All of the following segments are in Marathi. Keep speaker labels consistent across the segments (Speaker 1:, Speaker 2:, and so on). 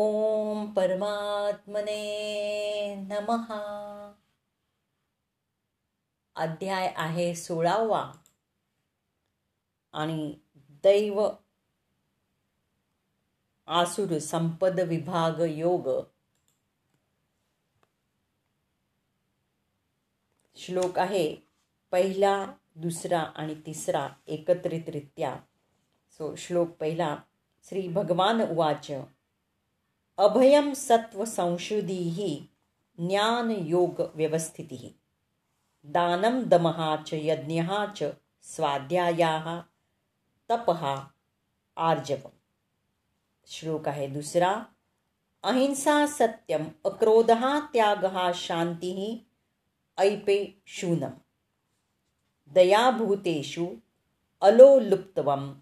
Speaker 1: ओम परमात्मने नमः. अध्याय आहे सोळावा. आणि दैव आसुर संपद विभाग योग. श्लोक आहे पहिला दुसरा आणि तिसरा एकत्रितरित्या. सो श्लोक पहिला श्री भगवान उवाच अभयं सत्त्वसंशुद्धिः ज्ञानयोगव्यवस्थितिः। दानं दमः च यज्ञः च स्वाध्यायाः तपः आर्जवम्। श्लोक आहे दुसरा। अहिंसा सत्यम अक्रोधः त्यागः शान्तिः ऐपे शूनम्। दयाभूतेषु अलोलुप्तवं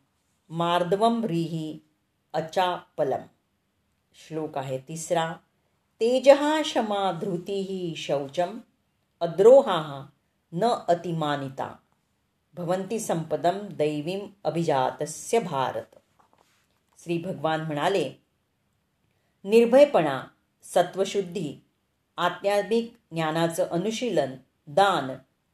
Speaker 1: मार्दवम व्रीहि अचापलम्। श्लोक आहे तिसरा तेजहा क्षमा धृतीही शौचम अद्रोहा न अतिमानिता। भवंती संपदम दैवीम अभिजातस्य भारत। श्री भगवान म्हणाले निर्भयपणा सत्वशुद्धी आध्यात्मिक ज्ञानाचं अनुशीलन दान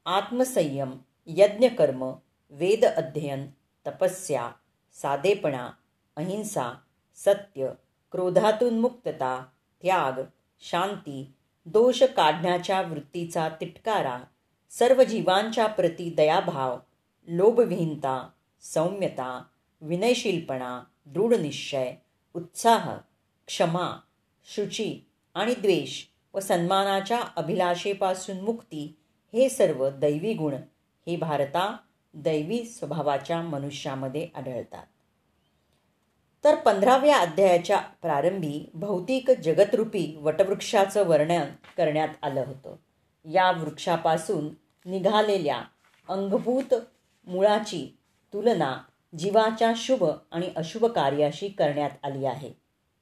Speaker 1: आत्मसंयम यज्ञकर्म वेद अध्ययन तपस्या साधेपणा अहिंसा सत्य क्रोधातून मुक्तता त्याग शांती दोष काढण्याच्या वृत्तीचा तिटकारा सर्व जीवांच्या प्रती दयाभाव लोभविहीनता सौम्यता विनयशीलपणा दृढनिश्चय उत्साह क्षमा शुची आणि द्वेष व सन्मानाच्या अभिलाषेपासून मुक्ती हे सर्व दैवी गुण हे भारता दैवी स्वभावाच्या मनुष्यामध्ये आढळतात. तर पंधराव्या अध्यायाच्या प्रारंभी भौतिक जगतरूपी वटवृक्षाचं वर्णन करण्यात आलं होतं. या वृक्षापासून निघालेल्या अंगभूत मुळाची तुलना जीवाच्या शुभ आणि अशुभ कार्याशी करण्यात आली आहे.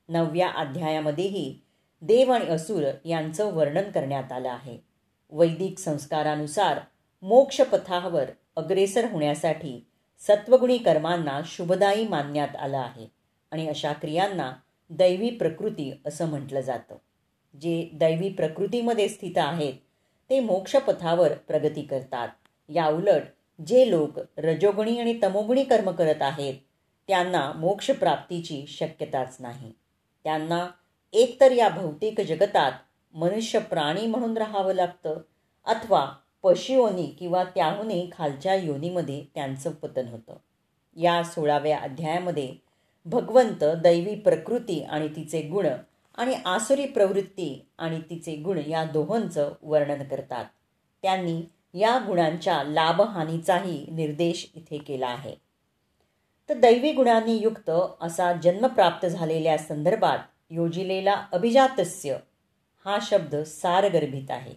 Speaker 1: नवव्या अध्यायामध्येही देव आणि असुर यांचं वर्णन करण्यात आलं आहे. वैदिक संस्कारानुसार मोक्षपथावर अग्रेसर होण्यासाठी सत्वगुणी कर्मांना शुभदायी मानण्यात आलं आहे. आणि अशा क्रियांना दैवी प्रकृती असं म्हटलं जातं. जे दैवी प्रकृतीमध्ये स्थित आहेत ते मोक्षपथावर प्रगती करतात. याउलट जे लोक रजोगुणी आणि तमोगुणी कर्म करत आहेत त्यांना मोक्षप्राप्तीची शक्यताच नाही. त्यांना एकतर या भौतिक जगतात मनुष्य प्राणी म्हणून राहावं लागतं अथवा पशुयोनी किंवा त्याहूनही खालच्या योनीमध्ये त्यांचं पतन होतं. या सोळाव्या अध्यायामध्ये भगवंत दैवी प्रकृती आणि तिचे गुण आणि आसुरी प्रवृत्ती आणि तिचे गुण या दोहोंचं वर्णन करतात. त्यांनी या गुणांच्या लाभहानीचाही निर्देश इथे केला आहे. तर दैवी गुणांनी युक्त असा जन्म प्राप्त झालेल्या संदर्भात योजिलेला अभिजातस्य हा शब्द सारगर्भित आहे.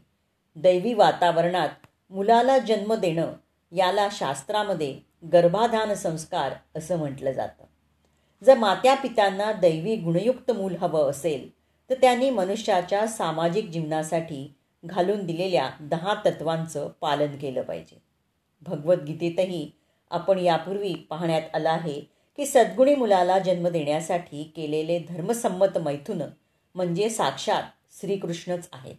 Speaker 1: दैवी वातावरणात मुलाला जन्म देणं याला शास्त्रामध्ये गर्भाधान संस्कार असं म्हटलं जातं. जर मात्या पित्यांना दैवी गुणयुक्त मूल हवं असेल तर त्यांनी मनुष्याच्या सामाजिक जीवनासाठी घालून दिलेल्या दहा तत्वांचं पालन केलं पाहिजे. भगवद्गीतेतही आपण यापूर्वी पाहण्यात आलं आहे की सद्गुणी मुलाला जन्म देण्यासाठी केलेले धर्मसंमत मैथुन म्हणजे साक्षात श्रीकृष्णच आहेत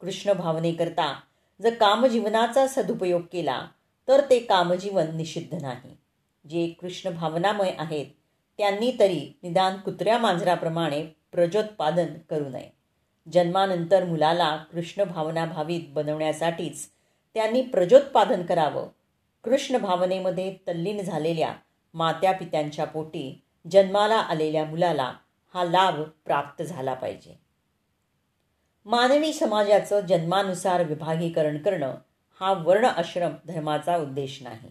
Speaker 1: कृष्ण भावनेकरता जर कामजीवनाचा सदुपयोग केला तर ते कामजीवन निषिद्ध नाही. जे कृष्ण भावनामय आहेत त्यांनी तरी निदान कुत्र्या मांजराप्रमाणे प्रजोत्पादन करू नये. जन्मानंतर मुलाला कृष्ण भावना भावित बनवण्यासाठीच त्यांनी प्रजोत्पादन करावं. कृष्ण भावनेमध्ये तल्लीन झालेल्या मात्या पित्यांच्या पोटी जन्माला आलेल्या मुलाला हा लाभ प्राप्त झाला पाहिजे. मानवी समाजाचं जन्मानुसार विभागीकरण करणं हा वर्ण आश्रम धर्माचा उद्देश नाही.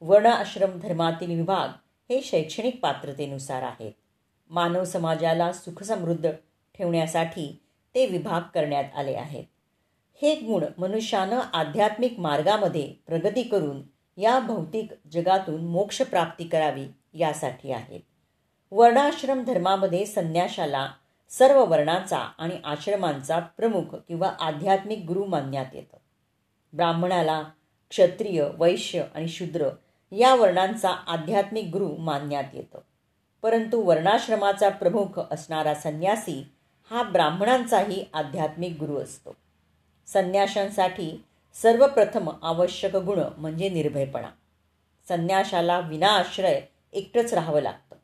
Speaker 1: वर्ण आश्रम धर्मातील विभाग हे शैक्षणिक पात्रतेनुसार आहेत मानव समाजाला सुखसमृद्ध ठेवण्यासाठी ते विभाग करण्यात आले आहेत. हे गुण मनुष्यानं आध्यात्मिक मार्गामध्ये प्रगती करून या भौतिक जगातून मोक्षप्राप्ती करावी यासाठी आहेत वर्णाश्रम धर्मामध्ये संन्याशाला सर्व वर्णाचा आणि आश्रमांचा प्रमुख किंवा आध्यात्मिक गुरु मानण्यात येतं. ब्राह्मणाला क्षत्रिय वैश्य आणि शूद्र या वर्णांचा आध्यात्मिक गुरु मानण्यात येतं. परंतु वर्णाश्रमाचा प्रमुख असणारा संन्यासी हा ब्राह्मणांचाही आध्यात्मिक गुरु असतो. संन्याशांसाठी सर्वप्रथम आवश्यक गुण म्हणजे निर्भयपणा. संन्याशाला विनाआश्रय एकटंच राहावं लागतं.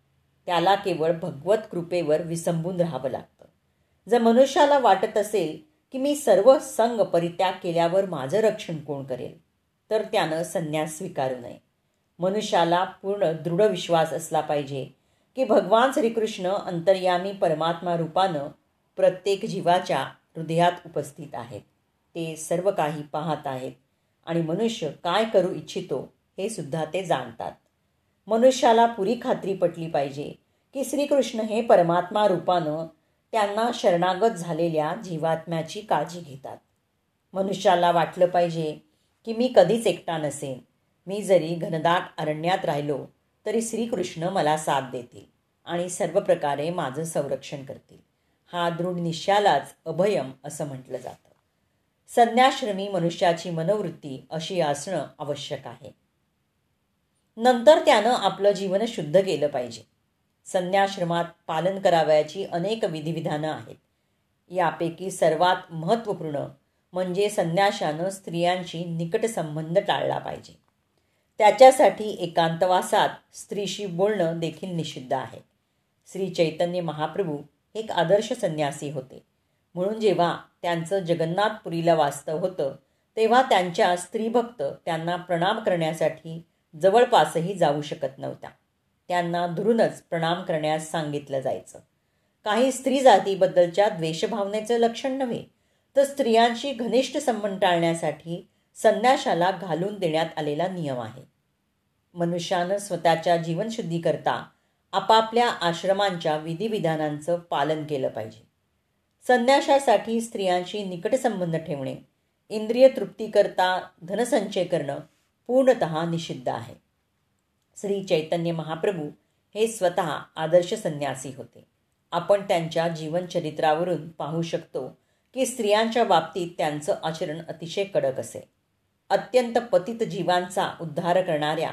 Speaker 1: त्याला केवळ भगवत कृपेवर विसंबून राहावं लागतं. जर मनुष्याला वाटत असेल की मी सर्व संघ परित्याग केल्यावर माझं रक्षण कोण करेल? तर त्यानं संन्यास स्वीकारू नये. मनुष्याला पूर्ण दृढ विश्वास असला पाहिजे की भगवान श्रीकृष्ण अंतर्यामी परमात्मा रूपानं प्रत्येक जीवाच्या हृदयात उपस्थित आहेत. ते सर्व काही पाहत आहेत आणि मनुष्य काय करू इच्छितो हे सुद्धा ते जाणतात. मनुष्याला पुरी खात्री पटली पाहिजे की श्रीकृष्ण हे परमात्मा रूपानं त्यांना शरणागत झालेल्या जीवात्म्याची काळजी घेतात. मनुष्याला वाटलं पाहिजे की मी कधीच एकटा नसेन. मी जरी घनदाट अरण्यात राहिलो तरी श्रीकृष्ण मला साथ देतील आणि सर्व प्रकारे माझं संरक्षण करतील. हा दृढ निश्चयालाच अभयम असं म्हटलं जातं. संन्याश्रमी मनुष्याची मनोवृत्ती अशी असणं आवश्यक आहे. नंतर त्यानं आपलं जीवन शुद्ध केलं पाहिजे. संन्याश्रमात पालन करावयाची अनेक विधिविधानं आहेत. यापैकी सर्वात महत्त्वपूर्ण म्हणजे संन्याशानं स्त्रियांशी निकट संबंध टाळला पाहिजे. त्याच्यासाठी एकांतवासात स्त्रीशी बोलणं देखील निषिद्ध आहे. श्री चैतन्य महाप्रभू एक आदर्श संन्यासी होते. म्हणून जेव्हा त्यांचं जगन्नाथपुरीला वास्तव होतं तेव्हा त्यांच्या स्त्रीभक्त त्यांना प्रणाम करण्यासाठी जवळपासही जाऊ शकत नव्हत्या. त्यांना धरूनच प्रणाम करण्यास सांगितलं जायचं. काही स्त्री जातीबद्दलच्या द्वेषभावनेचं लक्षण नव्हे तर स्त्रियांशी घनिष्ठ संबंध टाळण्यासाठी संन्याशाला घालून देण्यात आलेला नियम आहे. मनुष्यानं स्वतःच्या जीवनशुद्धीकरता आपापल्या आश्रमांच्या विधिविधानांचं पालन केलं पाहिजे. संन्याशासाठी स्त्रियांशी निकट संबंध ठेवणे इंद्रिय तृप्तीकरता धनसंचय करणं पूर्णत निषिद्ध आहे. श्री चैतन्य महाप्रभू हे स्वतः आदर्श संन्यासी होते. आपण त्यांच्या जीवनचरित्रावरून पाहू शकतो की स्त्रियांच्या बाबतीत त्यांचं आचरण अतिशय कडक असे. अत्यंत पतित जीवांचा उद्धार करणाऱ्या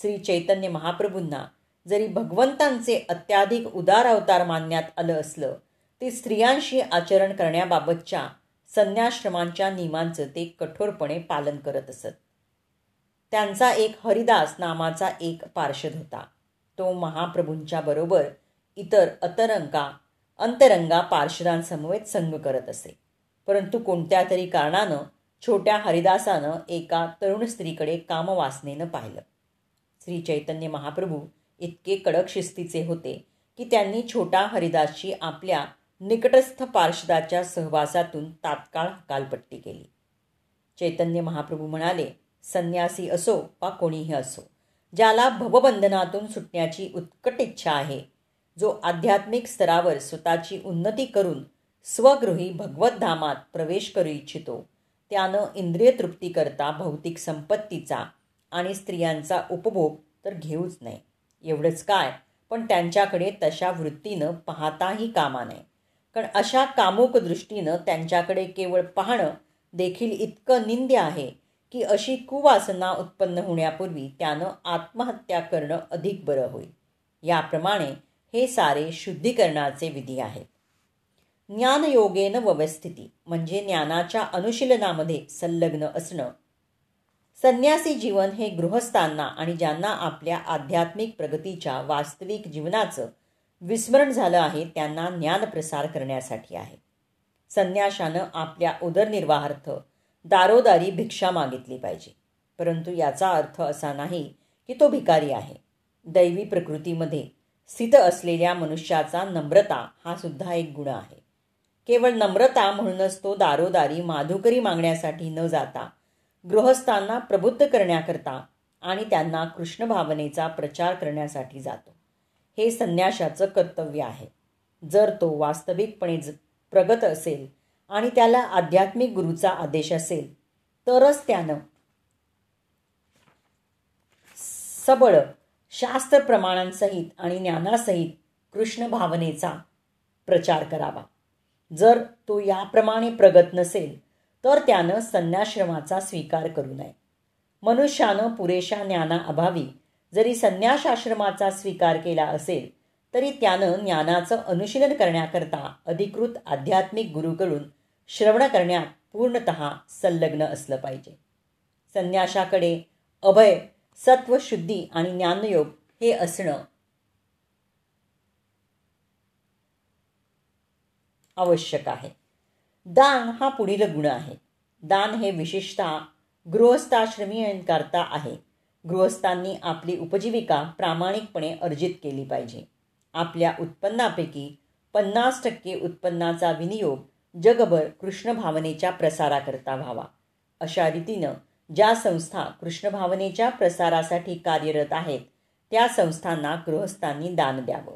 Speaker 1: श्री चैतन्य महाप्रभूंना जरी भगवंतांचे अत्याधिक उदार अवतार मानण्यात आलं असलं ते स्त्रियांशी आचरण करण्याबाबतच्या संन्याश्रमांच्या नियमांचं ते कठोरपणे पालन करत असत. त्यांचा एक हरिदास नामाचा एक पार्षद होता. तो महाप्रभूंच्या बरोबर इतर अतरंगा अंतरंगा पार्षदांसमवेत संघ करत असे. परंतु कोणत्या तरी कारणानं छोट्या हरिदासानं एका तरुण स्त्रीकडे कामवासनेनं पाहिलं. श्री चैतन्य महाप्रभू इतके कडक शिस्तीचे होते की त्यांनी छोटा हरिदासची आपल्या निकटस्थ पार्षदाच्या सहवासातून तात्काळ हकालपट्टी केली. चैतन्य महाप्रभू म्हणाले संन्यासी असो वा कोणीही असो ज्याला भवबंधनातून सुटण्याची उत्कट इच्छा आहे जो आध्यात्मिक स्तरावर स्वतःची उन्नती करून स्वगृही भगवतधामात प्रवेश करू इच्छितो त्यानं इंद्रिय तृप्तीकरता भौतिक संपत्तीचा आणि स्त्रियांचा उपभोग तर घेऊच नाही एवढंच काय पण त्यांच्याकडे तशा वृत्तीनं पाहताही कामा नये. कारण अशा कामुक दृष्टीनं त्यांच्याकडे केवळ पाहणं देखील इतकं निंद्य आहे की अशी कुवासना उत्पन्न होण्यापूर्वी त्यानं आत्महत्या करणं अधिक बरं होईल. याप्रमाणे हे सारे शुद्धीकरणाचे विधी आहेत. ज्ञानयोगेन व्यवस्थिती म्हणजे ज्ञानाच्या अनुशीलनामध्ये संलग्न असणं. संन्यासी जीवन हे गृहस्थांना आणि ज्यांना आपल्या आध्यात्मिक प्रगतीच्या वास्तविक जीवनाचं विस्मरण झालं आहे त्यांना ज्ञानप्रसार करण्यासाठी आहे. संन्याशानं आपल्या उदरनिर्वाहार्थ दारोदारी भिक्षा मागितली पाहिजे. परंतु याचा अर्थ असा नाही की तो भिकारी आहे. दैवी प्रकृतीमध्ये स्थित असलेल्या मनुष्याचा नम्रता हा सुद्धा एक गुण आहे. केवळ नम्रता म्हणूनच तो दारोदारी माधुकरी मागण्यासाठी न जाता गृहस्थांना प्रबुद्ध करण्याकरता आणि त्यांना कृष्ण भावनेचा प्रचार करण्यासाठी जातो. हे संन्याशाचं कर्तव्य आहे. जर तो वास्तविकपणे प्रगत असेल आणि त्याला आध्यात्मिक गुरुचा आदेश असेल तरच त्यानं सबळ शास्त्र प्रमाणांसहित आणि ज्ञानासहित कृष्ण भावनेचा प्रचार करावा. जर तो याप्रमाणे प्रगत नसेल तर त्यानं संन्याश्रमाचा स्वीकार करू नये. मनुष्यानं पुरेशा ज्ञानाअभावी जरी संन्यासाश्रमाचा स्वीकार केला असेल तरी त्यानं ज्ञानाचं अनुशीलन करण्याकरता अधिकृत आध्यात्मिक गुरुकडून श्रवण करण्यात पूर्णत संलग्न असलं पाहिजे. संन्याशाकडे अभय सत्वशुद्धी आणि ज्ञानयोग हे असणं आवश्यक आहे. दान हा पुढील गुण आहे. दान हे विशेषतः गृहस्थाश्रमीयांकरता आहे. गृहस्थांनी आपली उपजीविका प्रामाणिकपणे अर्जित केली पाहिजे. आपल्या उत्पन्नापैकी पन्नास टक्के उत्पन्नाचा विनियोग जगभर कृष्ण भावनेच्या प्रसाराकरता व्हावा. अशा रीतीनं ज्या संस्था कृष्ण भावनेच्या प्रसारासाठी कार्यरत आहेत त्या संस्थांना गृहस्थांनी दान द्यावं.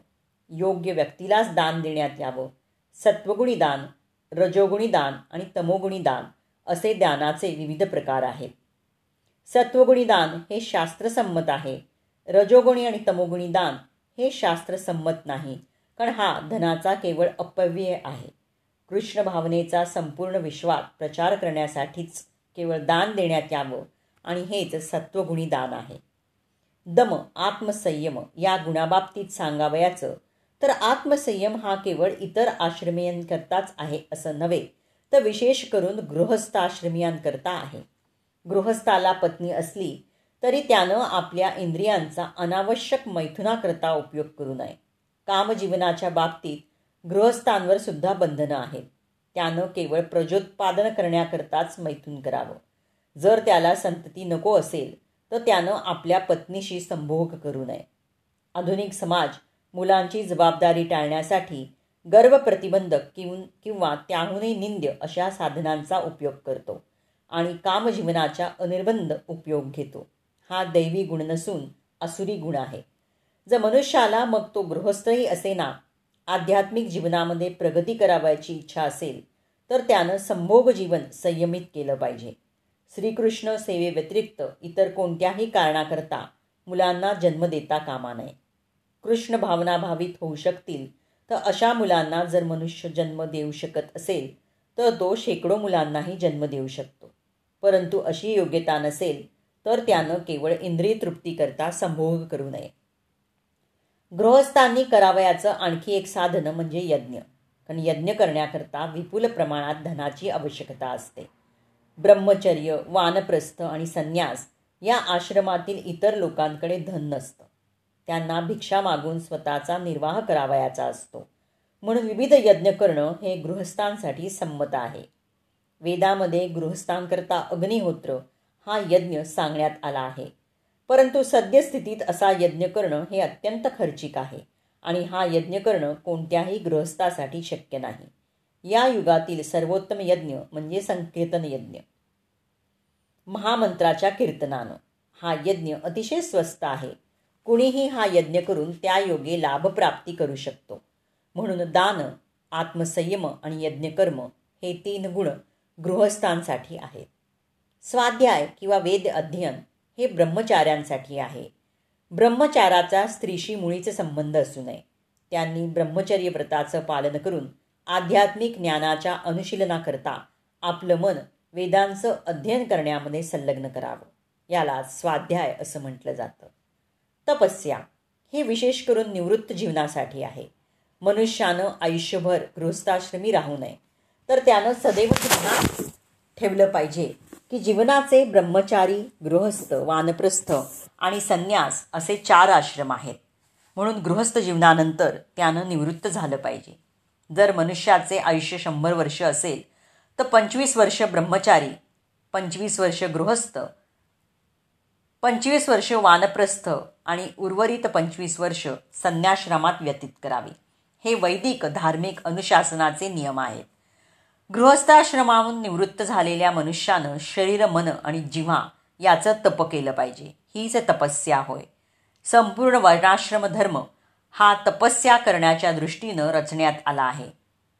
Speaker 1: योग्य व्यक्तीलाच दान देण्यात यावं. सत्वगुणी दान रजोगुणी दान आणि तमोगुणी दान असे दानाचे विविध प्रकार आहेत. सत्वगुणी दान हे शास्त्रसंमत आहे. रजोगुणी आणि तमोगुणी दान हे शास्त्रसंमत नाही कारण हा धनाचा केवळ अपव्यय आहे. कृष्ण भावनेचा संपूर्ण विश्वात प्रचार करण्यासाठीच केवळ दान देण्यात यावं आणि हेच सत्वगुणी दान आहे. दम आत्मसंयम या गुणाबाबतीत सांगावयाचं तर आत्मसंयम हा केवळ इतर आश्रमियांकरताच आहे असं नव्हे तर विशेष करून गृहस्थाश्रमियांकरता आहे. गृहस्थाला पत्नी असली तरी त्यानं आपल्या इंद्रियांचा अनावश्यक मैथुनाकरता उपयोग करू नये. कामजीवनाच्या बाबतीत गृहस्थांवर सुद्धा बंधनं आहेत. त्यानं केवळ प्रजोत्पादन करण्याकरताच मैथून करावं. जर त्याला संतती नको असेल तर त्यानं आपल्या पत्नीशी संभोग करू नये. आधुनिक समाज मुलांची जबाबदारी टाळण्यासाठी गर्व प्रतिबंधक किंवा त्याहूनही निंद्य अशा साधनांचा उपयोग करतो आणि कामजीवनाच्या अनिर्बंध उपयोग घेतो. हा दैवी गुण नसून असुरी गुण आहे. जर मनुष्याला मग तो गृहस्थही असेना आध्यात्मिक जीवनामध्ये प्रगती करावायची इच्छा असेल तर त्यानं संभोग जीवन संयमित केलं पाहिजे. श्रीकृष्ण सेवेव्यतिरिक्त इतर कोणत्याही कारणाकरता मुलांना जन्म देता कामा नये. कृष्ण भावना भावित होऊ शकतील. तर अशा मुलांना जर मनुष्य जन्म देऊ शकत असेल तर तो शेकडो मुलांनाही जन्म देऊ शकतो. परंतु अशी योग्यता नसेल तर त्यानं केवळ इंद्रिय तृप्तीकरता संभोग करू नये. गृहस्थांनी करावयाचं आणखी एक साधन म्हणजे यज्ञ. कारण यज्ञ करण्याकरता विपुल प्रमाणात धनाची आवश्यकता असते. ब्रह्मचर्य वानप्रस्थ आणि संन्यास या आश्रमातील इतर लोकांकडे धन नसतं. त्यांना भिक्षा मागून स्वतःचा निर्वाह करावयाचा असतो. म्हणून विविध यज्ञ करणं हे गृहस्थांसाठी संमत आहे. वेदामध्ये गृहस्थांकरता अग्निहोत्र हा यज्ञ सांगण्यात आला आहे. परंतु सद्यस्थितीत असा यज्ञ करणं हे अत्यंत खर्चिक आहे आणि हा यज्ञ करणं कोणत्याही गृहस्थासाठी शक्य नाही. या युगातील सर्वोत्तम यज्ञ म्हणजे संकीर्तन यज्ञ. महामंत्राच्या कीर्तनानं हा यज्ञ अतिशय स्वस्त आहे. कुणीही हा यज्ञ करून त्या योगे लाभप्राप्ती करू शकतो. म्हणून दान आत्मसंयम आणि यज्ञकर्म हे तीन गुण गृहस्थांसाठी आहेत. स्वाध्याय किंवा वेद अध्ययन हे ब्रह्मचार्यांसाठी आहे. ब्रह्मचाराचा स्त्रीशी मुळीच संबंध असू नये. त्यांनी ब्रह्मचर्य व्रताचं पालन करून आध्यात्मिक ज्ञानाच्या अनुशीलनाकरता आपलं मन वेदांचं अध्ययन करण्यामध्ये संलग्न करावं. याला स्वाध्याय असं म्हटलं जातं. तपस्या हे विशेष करून निवृत्त जीवनासाठी आहे. मनुष्यानं आयुष्यभर गृहस्थाश्रमी राहू नये. तर त्यानं सदैव ध्यानात ठेवलं पाहिजे की जीवनाचे ब्रह्मचारी गृहस्थ वानप्रस्थ आणि संन्यास असे चार आश्रम आहेत. म्हणून गृहस्थ जीवनानंतर त्यानं निवृत्त झालं पाहिजे. जर मनुष्याचे आयुष्य शंभर वर्ष असेल तर पंचवीस वर्ष ब्रह्मचारी पंचवीस वर्ष गृहस्थ पंचवीस वर्ष वानप्रस्थ आणि उर्वरित पंचवीस वर्ष संन्याश्रमात व्यतीत करावी. हे वैदिक धार्मिक अनुशासनाचे नियम आहेत. गृहस्थाश्रमाहून निवृत्त झालेल्या मनुष्यानं शरीर मन आणि जिव्हा याचं तप केलं पाहिजे. हीच तपस्या होय. संपूर्ण वर्णाश्रम धर्म हा तपस्या करण्याच्या दृष्टीनं रचण्यात आला आहे.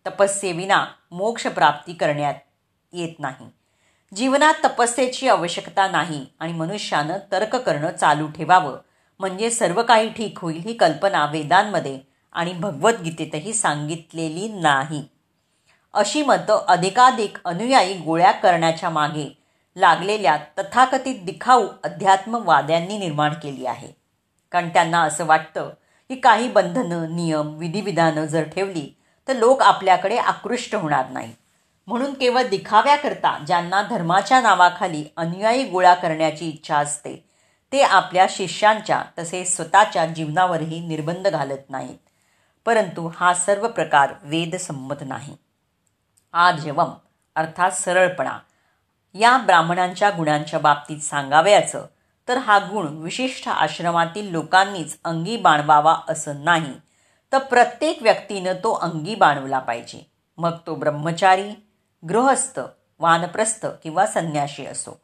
Speaker 1: तपस्येविना मोक्षप्राप्ती करण्यात येत नाही. जीवनात तपस्येची आवश्यकता नाही आणि मनुष्यानं तर्क करणं चालू ठेवावं. म्हणजे सर्व काही ठीक होईल ही कल्पना वेदांमध्ये आणि भगवद्गीतेतही सांगितलेली नाही. अशी मतं अधिकाधिक अनुयायी गोळ्या करण्याच्या मागे लागलेल्या तथाकथित दिखाऊ अध्यात्मवाद्यांनी निर्माण केली आहे. कारण त्यांना असं वाटतं की काही बंधनं नियम विधिविधानं जर ठेवली तर लोक आपल्याकडे आकृष्ट होणार नाही म्हणून केवळ दिखाव्याकरता ज्यांना धर्माच्या नावाखाली अनुयायी गोळा करण्याची इच्छा असते ते आपल्या शिष्यांच्या तसेच स्वतःच्या जीवनावरही निर्बंध घालत नाहीत. परंतु हा सर्व प्रकार वेदसंमत नाही. आर्जवम अर्थात सरळपणा या ब्राह्मणांच्या गुणांच्या बाबतीत सांगावयाचं तर हा गुण विशिष्ट आश्रमातील लोकांनीच अंगी बाणवावा असं नाही तर प्रत्येक व्यक्तीनं तो अंगी बाणवला पाहिजे. मग तो ब्रह्मचारी गृहस्थ वानप्रस्थ किंवा संन्याशी असो.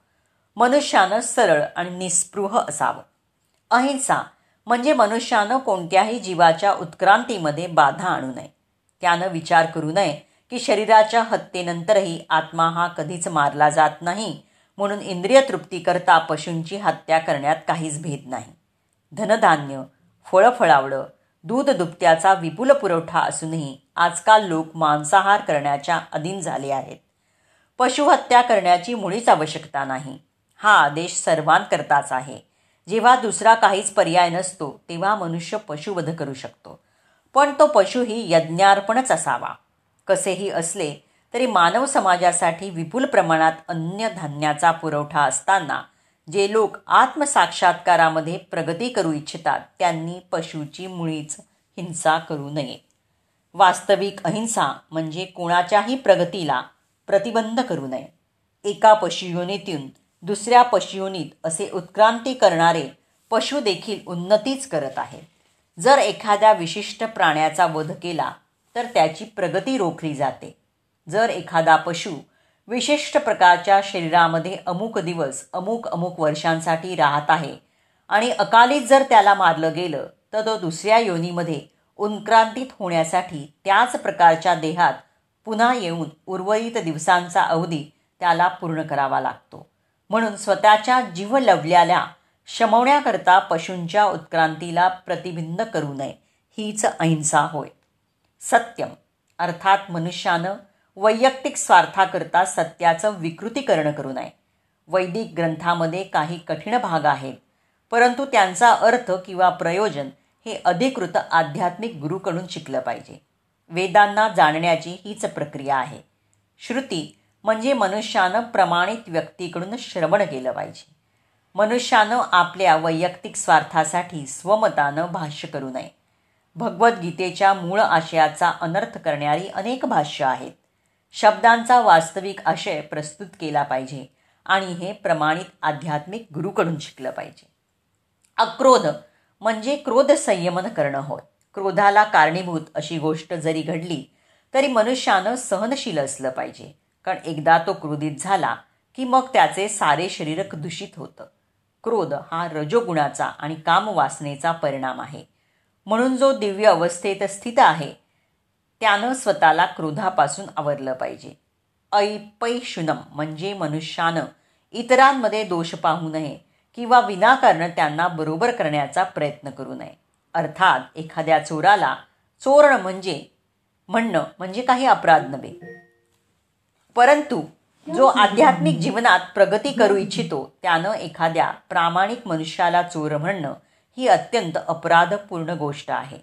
Speaker 1: मनुष्यानं सरळ आणि निस्पृह असावं. अहिंसा म्हणजे मनुष्यानं कोणत्याही जीवाच्या उत्क्रांतीमध्ये बाधा आणू नये. त्यानं विचार करू नये की शरीराच्या हत्येनंतरही आत्मा हा कधीच मारला जात नाही म्हणून इंद्रिय तृप्तीकरता पशूंची हत्या करण्यात काहीच भेद नाही. धनधान्य फळफळावळं दूध दुपत्याचा विपुल पुरवठा असूनही आजकाल लोक मांसाहार करण्याच्या अधीन झाले आहेत. पशुहत्या करण्याची मुळीच आवश्यकता नाही. हा आदेश सर्वांकरताच आहे. जेव्हा दुसरा काहीच पर्याय नसतो तेव्हा मनुष्य पशुवध करू शकतो. पण तो पशुही यज्ञार्पणच असावा. कसेही असले तरी मानव समाजासाठी विपुल प्रमाणात अन्य धान्याचा पुरवठा असताना जे लोक आत्मसाक्षात्कारामध्ये प्रगती करू इच्छितात त्यांनी पशुची मुळीच हिंसा करू नये. वास्तविक अहिंसा म्हणजे कोणाच्याही प्रगतीला प्रतिबंध करू नये. एका पशुयोनीतून दुसऱ्या पशुयोनीत असे उत्क्रांती करणारे पशु देखील उन्नतीच करत आहेत. जर एखाद्या विशिष्ट प्राण्याचा वध केला तर त्याची प्रगती रोखली जाते. जर एखादा पशु विशिष्ट प्रकारच्या शरीरामध्ये अमुक दिवस अमुक अमुक वर्षांसाठी राहत आहे आणि अकालीत जर त्याला मारलं गेलं तर तो दुसऱ्या योनीमध्ये उत्क्रांतीत होण्यासाठी त्याच प्रकारच्या देहात पुन्हा येऊन उर्वरित दिवसांचा अवधी त्याला पूर्ण करावा लागतो. म्हणून स्वतःच्या जीव लवल्याला शमवण्याकरता पशूंच्या उत्क्रांतीला प्रतिबिंब करू नये हीच अहिंसा होय. सत्यम अर्थात मनुष्यानं वैयक्तिक स्वार्थाकरता सत्याचं विकृतीकरण करू नये. वैदिक ग्रंथामध्ये काही कठीण भाग आहेत परंतु त्यांचा अर्थ किंवा प्रयोजन हे अधिकृत आध्यात्मिक गुरुकडून शिकलं पाहिजे. वेदांना जाणण्याची हीच प्रक्रिया आहे. श्रुती म्हणजे मनुष्यानं प्रमाणित व्यक्तीकडून श्रवण केलं पाहिजे. मनुष्यानं आपल्या वैयक्तिक स्वार्थासाठी स्वमतानं भाष्य करू नये. भगवद्गीतेच्या मूळ आशयाचा अनर्थ करणारी अनेक भाष्य आहेत. शब्दांचा वास्तविक आशय प्रस्तुत केला पाहिजे आणि हे प्रमाणित आध्यात्मिक गुरुकडून शिकलं पाहिजे. अक्रोध म्हणजे क्रोध संयमन करणं होय. क्रोधाला कारणीभूत अशी गोष्ट जरी घडली तरी मनुष्यानं सहनशील असलं पाहिजे. कारण एकदा तो क्रोधित झाला की मग त्याचे सारे शरीर दूषित होतं. क्रोध हा रजोगुणाचा आणि कामवासनेचा परिणाम आहे. म्हणून जो दिव्य अवस्थेत स्थित आहे त्यानं स्वतःला क्रोधापासून आवरलं पाहिजे. ऐपैशुनम म्हणजे मनुष्यानं इतरांमध्ये दोष पाहू नये किंवा विनाकारण त्यांना बरोबर करण्याचा प्रयत्न करू नये. अर्थात एखाद्या चोराला चोरण म्हणजे म्हणणं म्हणजे काही अपराध नव्हे. परंतु जो आध्यात्मिक जीवनात प्रगती करू इच्छितो त्यानं एखाद्या प्रामाणिक मनुष्याला चोर म्हणणं ही अत्यंत अपराधपूर्ण गोष्ट आहे.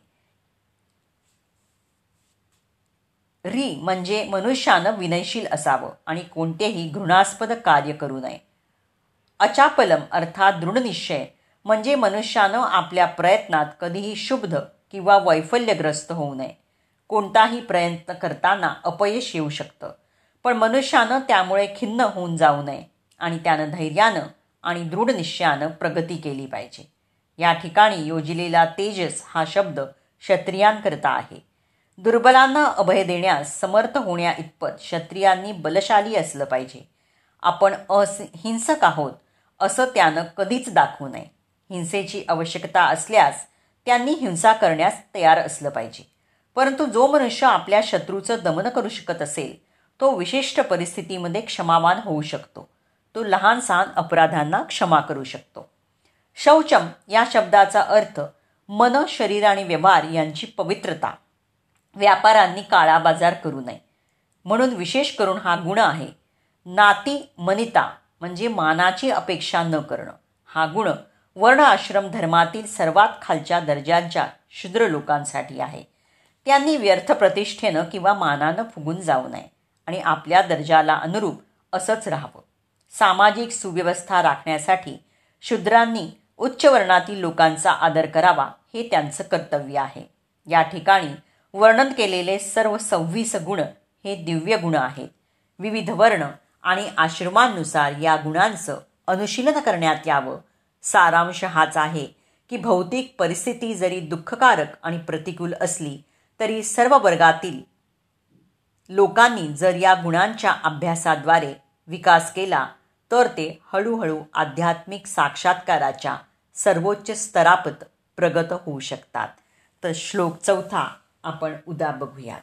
Speaker 1: री म्हणजे मनुष्यानं विनयशील असावं आणि कोणतेही घृणास्पद कार्य करू नये. अचापलम अर्थात दृढनिश्चय म्हणजे मनुष्यानं आपल्या प्रयत्नात कधीही शुभ्ध किंवा वैफल्यग्रस्त होऊ नये. कोणताही प्रयत्न करताना अपयश येऊ शकतं. पण मनुष्यानं त्यामुळे खिन्न होऊन जाऊ नये आणि त्यानं धैर्यानं आणि दृढ निश्चयानं प्रगती केली पाहिजे. या ठिकाणी योजलेला तेजस हा शब्द क्षत्रियांकरता आहे. दुर्बलांना अभय देण्यास समर्थ होण्या इतपत क्षत्रियांनी बलशाली असलं पाहिजे. आपण अहिंसक आहोत असं त्यानं कधीच दाखवू नये. हिंसेची आवश्यकता असल्यास त्यांनी हिंसा करण्यास तयार असलं पाहिजे. परंतु जो मनुष्य आपल्या शत्रूचं दमन करू शकत असेल तो विशिष्ट परिस्थितीमध्ये क्षमावान होऊ शकतो. तो लहान सहान अपराधांना क्षमा करू शकतो. शौचम या शब्दाचा अर्थ मन शरीर आणि व्यवहार यांची पवित्रता. व्यापारांनी काळा बाजार करू नये. म्हणून विशेष करून हा गुण आहे. नाती मनिता म्हणजे मानाची अपेक्षा न करणं. हा गुण वर्ण आश्रम धर्मातील सर्वात खालच्या दर्जांच्या शूद्र लोकांसाठी आहे. त्यांनी व्यर्थ प्रतिष्ठेनं किंवा मानानं फुगून जाऊ नये आणि आपल्या दर्जाला अनुरूप असंच राहावं. सामाजिक सुव्यवस्था राखण्यासाठी शूद्रांनी उच्च वर्णातील लोकांचा आदर करावा हे त्यांचं कर्तव्य आहे. या ठिकाणी वर्णन केलेले सर्व सव्वीस गुण हे दिव्य गुण आहेत. विविध वर्ण आणि आश्रमांनुसार या गुणांचं अनुशीलन करण्यात यावं. सारांश हाच आहे की भौतिक परिस्थिती जरी दुःखकारक आणि प्रतिकूल असली तरी सर्व वर्गातील लोकांनी जर या गुणांच्या अभ्यासाद्वारे विकास केला तर ते हळूहळू आध्यात्मिक साक्षात्काराच्या सर्वोच्च स्तरापत प्रगत होऊ शकतात. तर श्लोक चौथा आपण उद्या बघूयात.